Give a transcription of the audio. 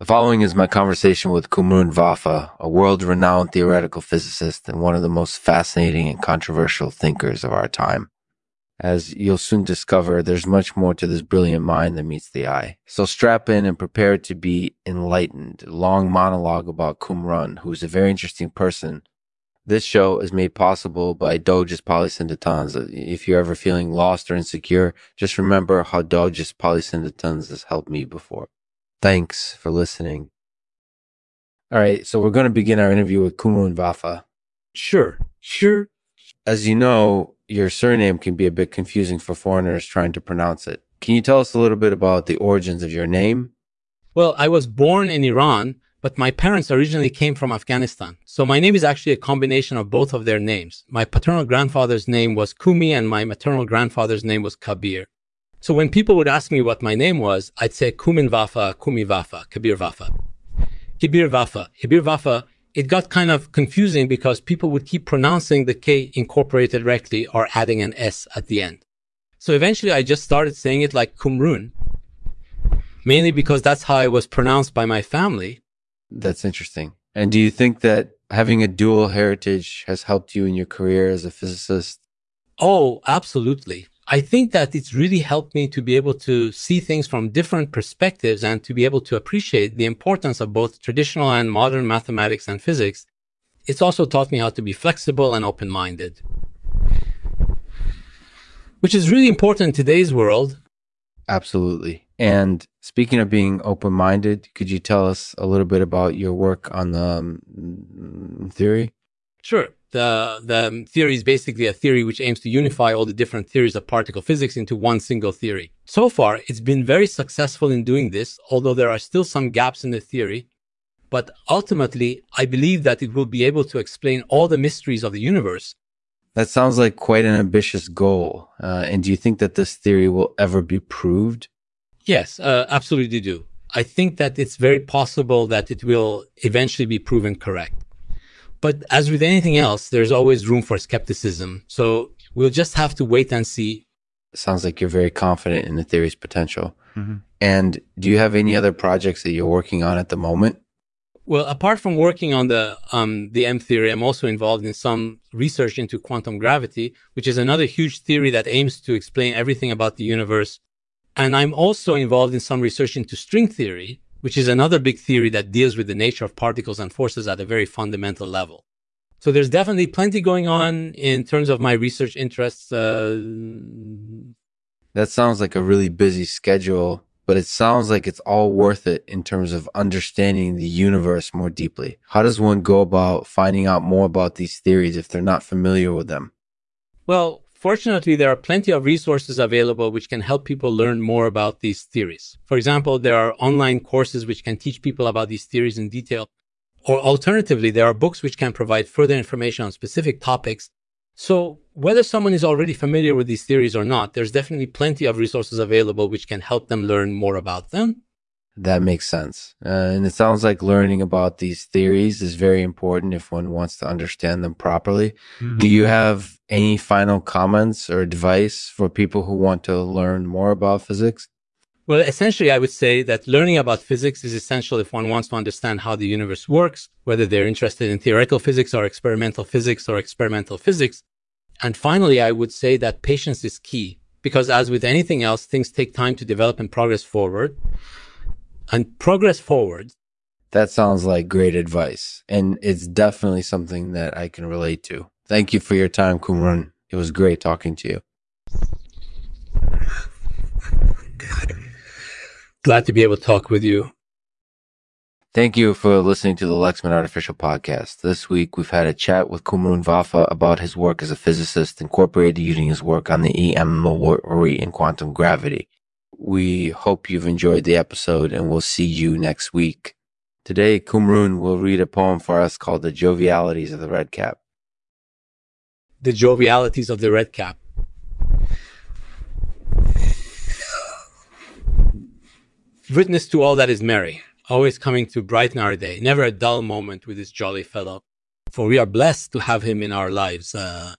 The following is my conversation with Cumrun Vafa, a world renowned theoretical physicist and one of the most fascinating and controversial thinkers of our time. As you'll soon discover, there's much more to this brilliant mind than meets the eye. So strap in and prepare to be enlightened. Long monologue about Cumrun, who's a very interesting person. This show is made possible by Doge's Polysyndetons. If you're ever feeling lost or insecure, just remember how Doge's Polysyndetons has helped me before. Thanks for listening. All right, so we're going to begin our interview with Cumrun Vafa. Sure, sure. As you know, your surname can be a bit confusing for foreigners trying to pronounce it. Can you tell us a little bit about the origins of your name? Well, I was born in Iran, but my parents originally came from Afghanistan. So my name is actually a combination of both of their names. My paternal grandfather's name was Kumi and my maternal grandfather's name was Kabir. So when people would ask me what my name was, I'd say Kumin Vafa, Kumi Vafa, Kabir Vafa. Kibir Vafa. Kibir Vafa, it got kind of confusing because people would keep pronouncing the K incorporated directly or adding an S at the end. So eventually I just started saying it like Cumrun, mainly because that's how it was pronounced by my family. That's interesting. And do you think that having a dual heritage has helped you in your career as a physicist? Oh, absolutely. I think that it's really helped me to be able to see things from different perspectives and to be able to appreciate the importance of both traditional and modern mathematics and physics. It's also taught me how to be flexible and open minded, which is really important in today's world. Absolutely. And speaking of being open minded, could you tell us a little bit about your work on the um, theory? Sure the, the theory is basically a theory which aims to unify all the different theories of particle physics into one single theory. So far, it's been very successful in doing this, although there are still some gaps in the theory. But ultimately, I believe that it will be able to explain all the mysteries of the universe. That sounds like quite an ambitious goal. Uh, and do you think that this theory will ever be proved? Yes, uh, absolutely do. I think that it's very possible that it will eventually be proven correct. But as with anything else, there's always room for skepticism. So we'll just have to wait and see. Sounds like you're very confident in the theory's potential. Mm-hmm. And do you have any other projects that you're working on at the moment? Well, apart from working on the um, the M theory, I'm also involved in some research into quantum gravity, which is another huge theory that aims to explain everything about the universe. And I'm also involved in some research into string theory, which is another big theory that deals with the nature of particles and forces at a very fundamental level. So there's definitely plenty going on in terms of my research interests. Uh, that sounds like a really busy schedule, but it sounds like it's all worth it in terms of understanding the universe more deeply. How does one go about finding out more about these theories if they're not familiar with them? Well, Fortunately, there are plenty of resources available which can help people learn more about these theories. For example, there are online courses which can teach people about these theories in detail. Or alternatively, there are books which can provide further information on specific topics. So whether someone is already familiar with these theories or not, there's definitely plenty of resources available which can help them learn more about them. That makes sense. Uh, and it sounds like learning about these theories is very important if one wants to understand them properly. Mm-hmm. Do you have any final comments or advice for people who want to learn more about physics? Well, essentially, I would say that learning about physics is essential if one wants to understand how the universe works, whether they're interested in theoretical physics or experimental physics or experimental physics. And finally, I would say that patience is key because as with anything else, things take time to develop and progress forward and progress forward. That sounds like great advice. And it's definitely something that I can relate to. Thank you for your time, Cumrun. It was great talking to you. Glad to be able to talk with you. Thank you for listening to the Lexman Artificial Podcast. This week, we've had a chat with Cumrun Vafa about his work as a physicist, incorporated using his work on the EM memory in quantum gravity. We hope you've enjoyed the episode and we'll see you next week. Today, Cumrun will read a poem for us called The Jovialities of the Red Cap. The Jovialities of the Red Cap. Witness to all that is merry, always coming to brighten our day, never a dull moment with this jolly fellow. For we are blessed to have him in our lives. Uh,